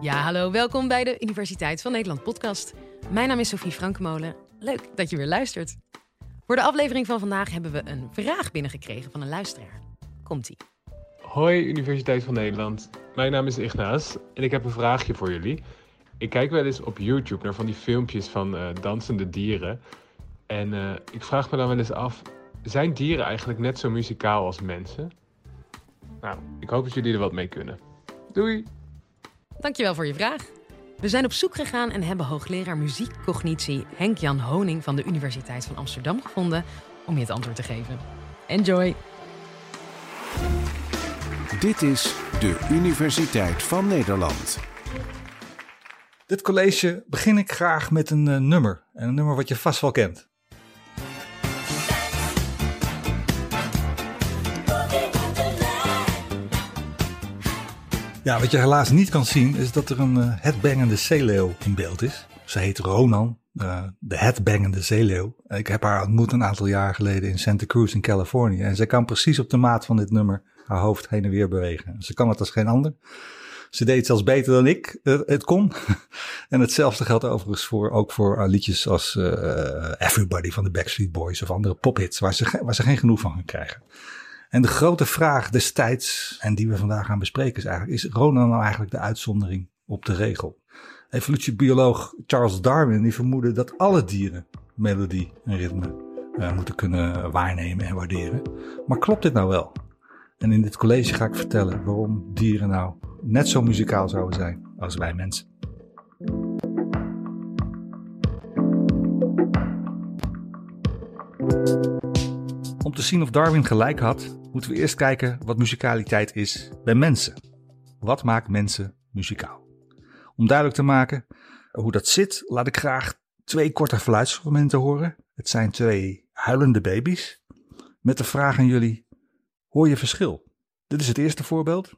Ja, hallo, welkom bij de Universiteit van Nederland podcast. Mijn naam is Sophie Frankmolen. Leuk dat je weer luistert. Voor de aflevering van vandaag hebben we een vraag binnengekregen van een luisteraar. Komt-ie. Hoi Universiteit van Nederland, mijn naam is Ignaas en ik heb een vraagje voor jullie. Ik kijk wel eens op YouTube naar van die filmpjes van uh, dansende dieren. En uh, ik vraag me dan wel eens af, zijn dieren eigenlijk net zo muzikaal als mensen? Nou, ik hoop dat jullie er wat mee kunnen. Doei! Dankjewel voor je vraag. We zijn op zoek gegaan en hebben hoogleraar muziekcognitie Henk-Jan Honing van de Universiteit van Amsterdam gevonden om je het antwoord te geven. Enjoy! Dit is de Universiteit van Nederland. Dit college begin ik graag met een uh, nummer. En een nummer wat je vast wel kent. Ja, wat je helaas niet kan zien is dat er een uh, headbangende zeeleeuw in beeld is. Ze heet Ronan, uh, de headbangende zeeleeuw. Ik heb haar ontmoet een aantal jaar geleden in Santa Cruz in Californië. En zij kan precies op de maat van dit nummer haar hoofd heen en weer bewegen. Ze kan het als geen ander. Ze deed het zelfs beter dan ik uh, het kon. en hetzelfde geldt overigens voor, ook voor liedjes als Everybody van de Backstreet Boys of andere pophits waar ze, waar ze geen genoeg van gaan krijgen. En de grote vraag destijds, en die we vandaag gaan bespreken, is eigenlijk: is Ronan nou eigenlijk de uitzondering op de regel? Evolutiebioloog Charles Darwin die vermoedde dat alle dieren melodie en ritme uh, moeten kunnen waarnemen en waarderen. Maar klopt dit nou wel? En in dit college ga ik vertellen waarom dieren nou net zo muzikaal zouden zijn als wij mensen. Om te zien of Darwin gelijk had, moeten we eerst kijken wat muzikaliteit is bij mensen. Wat maakt mensen muzikaal? Om duidelijk te maken hoe dat zit, laat ik graag twee korte geluidsfragmenten horen. Het zijn twee huilende baby's. Met de vraag aan jullie: hoor je verschil? Dit is het eerste voorbeeld.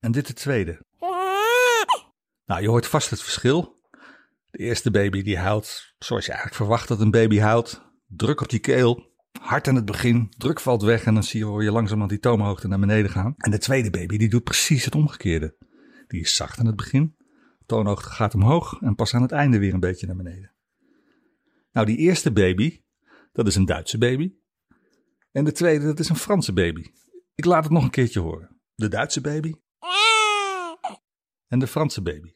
En dit het tweede. Nou, je hoort vast het verschil. De eerste baby die huilt zoals je eigenlijk verwacht dat een baby huilt. Druk op die keel, hard aan het begin, druk valt weg en dan zie je, hoor je langzaam die toonhoogte naar beneden gaan. En de tweede baby die doet precies het omgekeerde. Die is zacht aan het begin, toonhoogte gaat omhoog en pas aan het einde weer een beetje naar beneden. Nou, die eerste baby, dat is een Duitse baby. En de tweede, dat is een Franse baby. Ik laat het nog een keertje horen. De Duitse baby. En de Franse baby.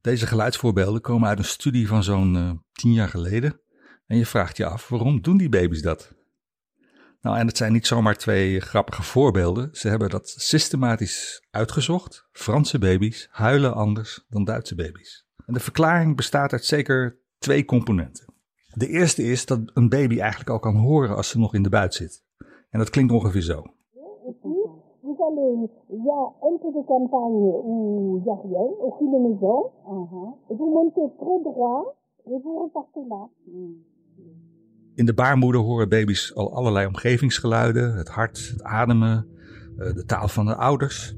Deze geluidsvoorbeelden komen uit een studie van zo'n uh, tien jaar geleden. En je vraagt je af, waarom doen die baby's dat? Nou, en het zijn niet zomaar twee grappige voorbeelden. Ze hebben dat systematisch uitgezocht. Franse baby's huilen anders dan Duitse baby's. En de verklaring bestaat uit zeker twee componenten. De eerste is dat een baby eigenlijk al kan horen als ze nog in de buit zit. En dat klinkt ongeveer zo. Vous In de baarmoeder horen baby's al allerlei omgevingsgeluiden, het hart, het ademen, de taal van de ouders.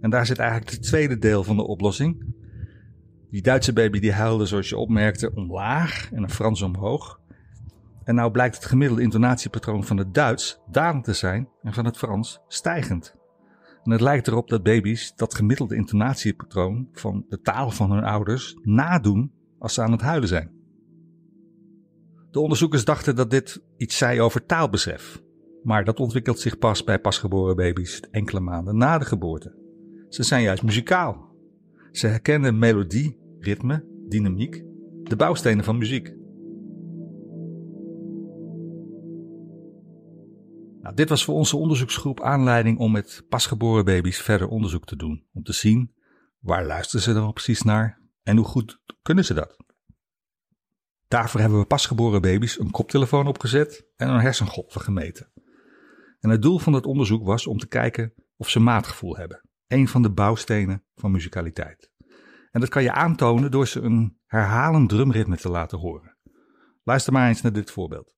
En daar zit eigenlijk het tweede deel van de oplossing. Die Duitse baby die huilde, zoals je opmerkte, omlaag en een Frans omhoog. En nou blijkt het gemiddelde intonatiepatroon van het Duits dalend te zijn en van het Frans stijgend. En het lijkt erop dat baby's dat gemiddelde intonatiepatroon van de taal van hun ouders nadoen als ze aan het huilen zijn. De onderzoekers dachten dat dit iets zei over taalbesef, maar dat ontwikkelt zich pas bij pasgeboren baby's enkele maanden na de geboorte. Ze zijn juist muzikaal. Ze herkennen melodie, ritme, dynamiek, de bouwstenen van muziek. Nou, dit was voor onze onderzoeksgroep aanleiding om met pasgeboren baby's verder onderzoek te doen. Om te zien waar luisteren ze dan precies naar en hoe goed kunnen ze dat. Daarvoor hebben we pasgeboren baby's een koptelefoon opgezet en hun hersengolven gemeten. En het doel van het onderzoek was om te kijken of ze maatgevoel hebben. Een van de bouwstenen van muzikaliteit. En dat kan je aantonen door ze een herhalend drumritme te laten horen. Luister maar eens naar dit voorbeeld.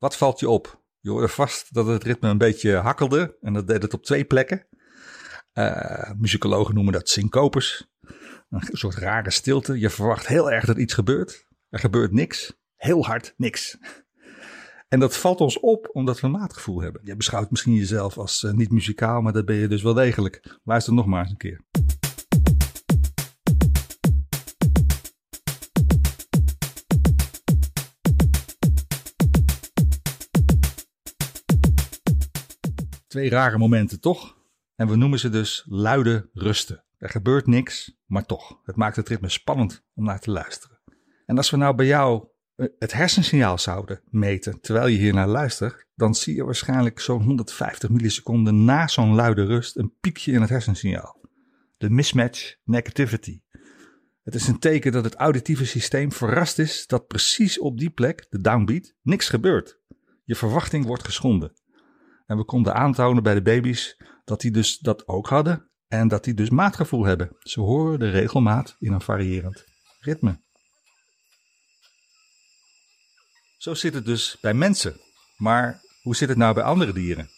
Wat valt je op? Je hoorde vast dat het ritme een beetje hakkelde en dat deed het op twee plekken. Uh, muzikologen noemen dat syncopes. Een soort rare stilte. Je verwacht heel erg dat iets gebeurt. Er gebeurt niks. Heel hard niks. En dat valt ons op omdat we een maatgevoel hebben. Je beschouwt misschien jezelf als uh, niet muzikaal, maar dat ben je dus wel degelijk. Luister nog maar eens een keer. Twee rare momenten, toch? En we noemen ze dus luide rusten. Er gebeurt niks, maar toch. Het maakt het ritme spannend om naar te luisteren. En als we nou bij jou eh, het hersensignaal zouden meten terwijl je hier naar luistert, dan zie je waarschijnlijk zo'n 150 milliseconden na zo'n luide rust een piekje in het hersensignaal. De mismatch negativity. Het is een teken dat het auditieve systeem verrast is dat precies op die plek, de downbeat, niks gebeurt. Je verwachting wordt geschonden. En we konden aantonen bij de baby's dat die dus dat ook hadden en dat die dus maatgevoel hebben. Ze horen de regelmaat in een variërend ritme. Zo zit het dus bij mensen. Maar hoe zit het nou bij andere dieren?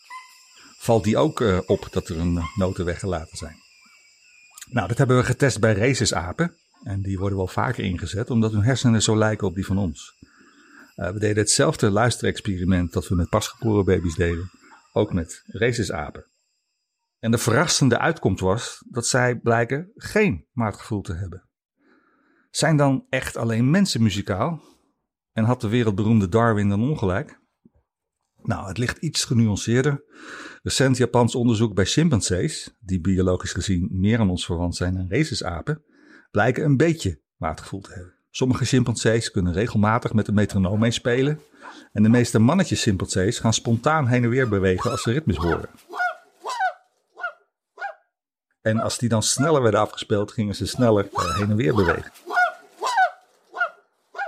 Valt die ook uh, op dat er een noten weggelaten zijn? Nou, dat hebben we getest bij rhesusapen. En die worden wel vaker ingezet, omdat hun hersenen zo lijken op die van ons. Uh, we deden hetzelfde luisterexperiment dat we met pasgeboren baby's deden, ook met rhesusapen. En de verrassende uitkomst was dat zij blijken geen maatgevoel te hebben. Zijn dan echt alleen mensen muzikaal? En had de wereldberoemde Darwin dan ongelijk? Nou, het ligt iets genuanceerder. Recent Japans onderzoek bij chimpansees, die biologisch gezien meer aan ons verwant zijn dan rhesusapen, blijken een beetje maatgevoel te hebben. Sommige chimpansees kunnen regelmatig met een metronoom meespelen. En de meeste mannetjes chimpansees gaan spontaan heen en weer bewegen als ze ritmes horen. En als die dan sneller werden afgespeeld, gingen ze sneller eh, heen en weer bewegen.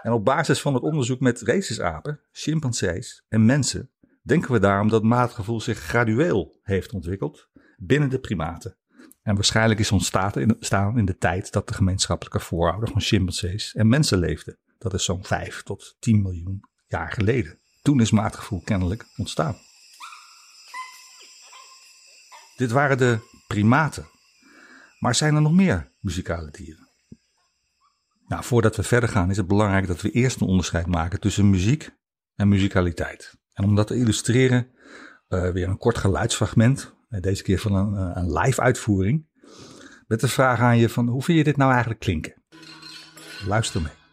En op basis van het onderzoek met rhesusapen, chimpansees en mensen denken we daarom dat maatgevoel zich gradueel heeft ontwikkeld binnen de primaten. En waarschijnlijk is ontstaan in de tijd dat de gemeenschappelijke voorouder van chimpansees en mensen leefden. Dat is zo'n 5 tot 10 miljoen jaar geleden. Toen is maatgevoel kennelijk ontstaan. Dit waren de primaten. Maar zijn er nog meer muzikale dieren? Nou, voordat we verder gaan is het belangrijk dat we eerst een onderscheid maken tussen muziek en muzikaliteit. En om dat te illustreren, uh, weer een kort geluidsfragment. Uh, deze keer van een, uh, een live uitvoering. Met de vraag aan je van hoe vind je dit nou eigenlijk klinken? Luister mee.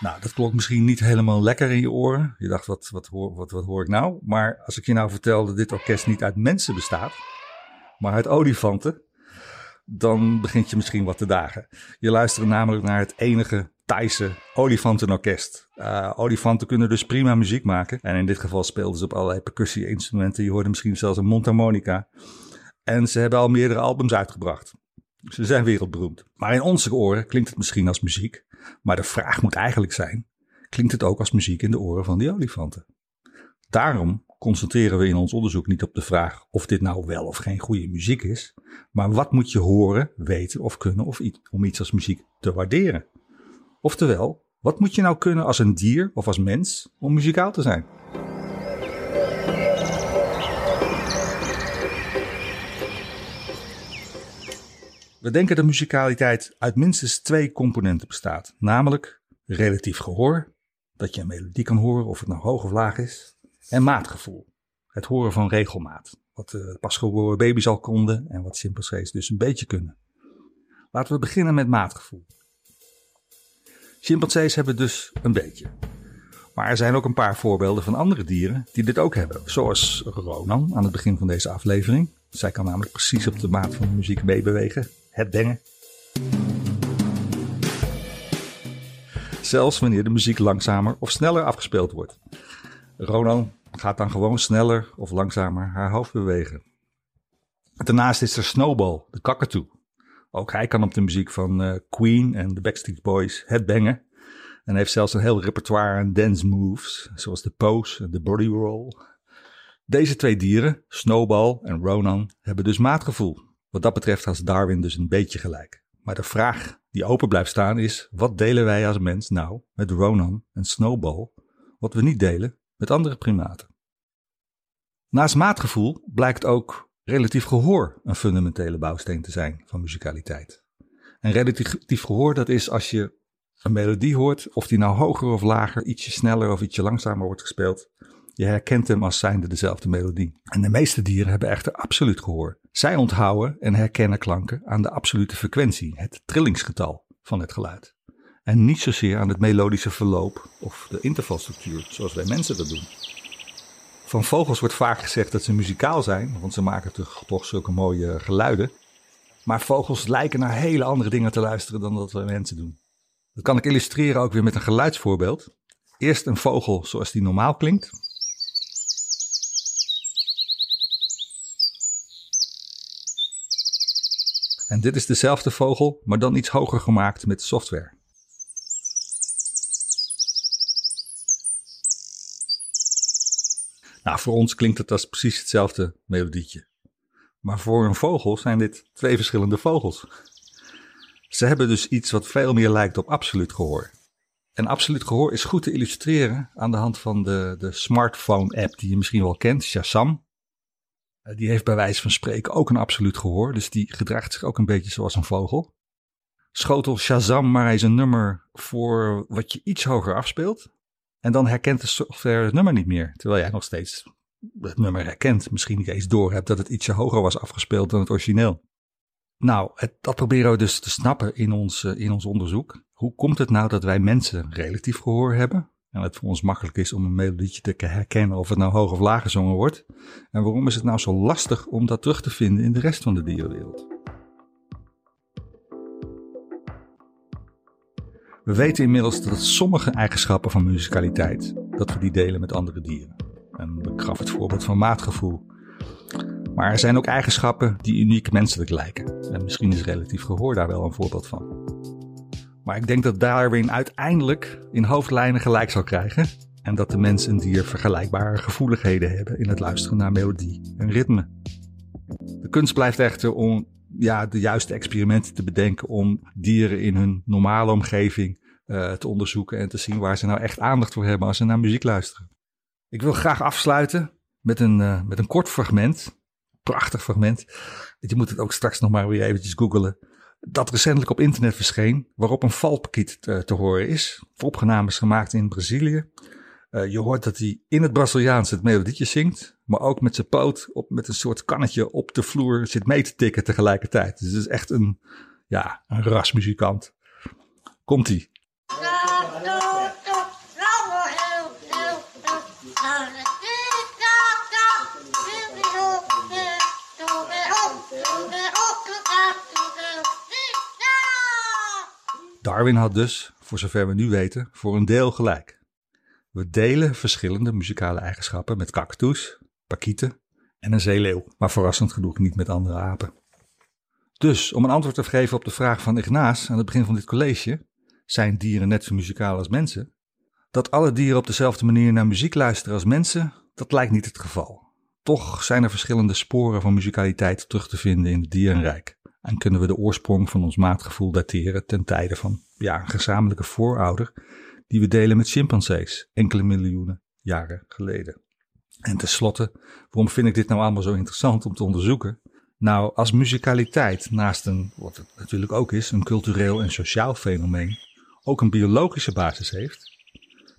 Nou, dat klonk misschien niet helemaal lekker in je oren. Je dacht, wat, wat, hoor, wat, wat hoor ik nou? Maar als ik je nou vertel dat dit orkest niet uit mensen bestaat, maar uit olifanten, dan begint je misschien wat te dagen. Je luistert namelijk naar het enige Thaise olifantenorkest. Uh, olifanten kunnen dus prima muziek maken. En in dit geval speelden ze op allerlei percussie-instrumenten. Je hoorde misschien zelfs een mondharmonica. En ze hebben al meerdere albums uitgebracht. Ze zijn wereldberoemd. Maar in onze oren klinkt het misschien als muziek. Maar de vraag moet eigenlijk zijn: klinkt het ook als muziek in de oren van die olifanten? Daarom concentreren we in ons onderzoek niet op de vraag of dit nou wel of geen goede muziek is, maar wat moet je horen, weten of kunnen of iets, om iets als muziek te waarderen? Oftewel, wat moet je nou kunnen als een dier of als mens om muzikaal te zijn? We denken dat muzikaliteit uit minstens twee componenten bestaat. Namelijk relatief gehoor, dat je een melodie kan horen of het nou hoog of laag is. En maatgevoel, het horen van regelmaat. Wat uh, pasgeboren baby's al konden en wat chimpansees dus een beetje kunnen. Laten we beginnen met maatgevoel. Chimpansees hebben dus een beetje. Maar er zijn ook een paar voorbeelden van andere dieren die dit ook hebben. Zoals Ronan aan het begin van deze aflevering. Zij kan namelijk precies op de maat van de muziek meebewegen het dengen. Zelfs wanneer de muziek langzamer of sneller afgespeeld wordt. Ronan gaat dan gewoon sneller of langzamer haar hoofd bewegen. Daarnaast is er Snowball, de kakatoe. Ook hij kan op de muziek van uh, Queen en de Backstreet Boys headbangen. En heeft zelfs een heel repertoire aan dance moves, zoals de pose en de body roll. Deze twee dieren, Snowball en Ronan, hebben dus maatgevoel. Wat dat betreft had Darwin dus een beetje gelijk. Maar de vraag die open blijft staan is: wat delen wij als mens nou met Ronan en Snowball, wat we niet delen met andere primaten? Naast maatgevoel blijkt ook relatief gehoor een fundamentele bouwsteen te zijn van muzikaliteit. En relatief gehoor, dat is als je een melodie hoort, of die nou hoger of lager, ietsje sneller of ietsje langzamer wordt gespeeld. Je herkent hem als zijnde dezelfde melodie. En de meeste dieren hebben echter absoluut gehoor. Zij onthouden en herkennen klanken aan de absolute frequentie, het trillingsgetal van het geluid. En niet zozeer aan het melodische verloop of de intervalstructuur, zoals wij mensen dat doen. Van vogels wordt vaak gezegd dat ze muzikaal zijn, want ze maken toch, zulke mooie geluiden. Maar vogels lijken naar hele andere dingen te luisteren dan dat we mensen doen. Dat kan ik illustreren ook weer met een geluidsvoorbeeld. Eerst een vogel zoals die normaal klinkt. En dit is dezelfde vogel, maar dan iets hoger gemaakt met software. Nou, voor ons klinkt het als precies hetzelfde melodietje. Maar voor een vogel zijn dit twee verschillende vogels. Ze hebben dus iets wat veel meer lijkt op absoluut gehoor. En absoluut gehoor is goed te illustreren aan de hand van de, de smartphone-app die je misschien wel kent, Shazam. Eh, die heeft bij wijze van spreken ook een absoluut gehoor, dus die gedraagt zich ook een beetje zoals een vogel. Schotel Shazam maar eens een nummer voor wat je iets hoger afspeelt. En dan herkent de software het nummer niet meer, terwijl jij nog steeds het nummer herkent. Misschien niet eens door hebt dat het ietsje hoger was afgespeeld dan het origineel. Nou, het, dat proberen we dus te snappen in ons, in ons onderzoek. Hoe komt het nou dat wij mensen relatief gehoor hebben? En het voor ons makkelijk is om een melodietje te herkennen of het nou hoog of laag gezongen wordt. En waarom is het nou zo lastig om dat terug te vinden in de rest van de dierenwereld? We weten inmiddels dat sommige eigenschappen van musicaliteit, dat we die delen met andere dieren. En ik het voorbeeld van maatgevoel. Maar er zijn ook eigenschappen die uniek menselijk lijken. En misschien is relatief gehoor daar wel een voorbeeld van. Maar ik denk dat Darwin uiteindelijk in hoofdlijnen gelijk zal krijgen. En dat de mens en dier vergelijkbare gevoeligheden hebben in het luisteren naar melodie en ritme. De kunst blijft echter om ja, de juiste experimenten te bedenken om dieren in hun normale omgeving uh, te onderzoeken en te zien waar ze nou echt aandacht voor hebben als ze naar muziek luisteren. Ik wil graag afsluiten met een, uh, met een kort fragment. Prachtig fragment. Je moet het ook straks nog maar weer eventjes googelen. Dat recentelijk op internet verscheen, waarop een valpakiet te, te horen is. Opnames gemaakt in Brazilië. Uh, je hoort dat hij in het Braziliaans het melodietje zingt, maar ook met zijn poot op, met een soort kannetje op de vloer zit mee te tikken tegelijkertijd. Dus het is echt een, ja, een rasmuzikant. Komt-ie. Darwin had dus, voor zover we nu weten, voor een deel gelijk. We delen verschillende muzikale eigenschappen met kakatoes, pakieten en een zeeleeuw, maar verrassend genoeg niet met andere apen. Dus, om een antwoord te geven op de vraag van Ignaas aan het begin van dit college, zijn dieren net zo muzikaal als mensen? Dat alle dieren op dezelfde manier naar muziek luisteren als mensen, dat lijkt niet het geval. Toch zijn er verschillende sporen van muzikaliteit terug te vinden in het dierenrijk. En kunnen we de oorsprong van ons maatgevoel dateren ten tijde van ja, een gezamenlijke voorouder die we delen met chimpansees enkele miljoenen jaren geleden. En tenslotte, waarom vind ik dit nou allemaal zo interessant om te onderzoeken? Nou, als muzikaliteit naast een, wat het natuurlijk ook is, een cultureel en sociaal fenomeen, ook een biologische basis heeft,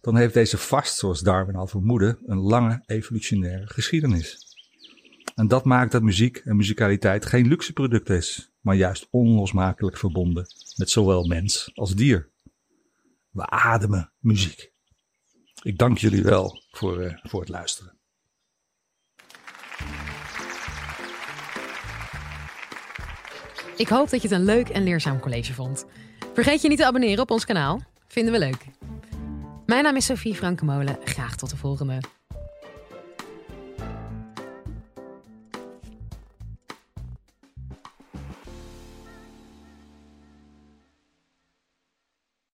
dan heeft deze vast, zoals Darwin al vermoedde, een lange evolutionaire geschiedenis. En dat maakt dat muziek en muzikaliteit geen luxe product is, maar juist onlosmakelijk verbonden met zowel mens als dier. We ademen muziek. Ik dank jullie wel voor, uh, voor het luisteren. Ik hoop dat je het een leuk en leerzaam college vond. Vergeet je niet te abonneren op ons kanaal. Vinden we leuk. Mijn naam is Sophie Frankemolen. Graag tot de volgende.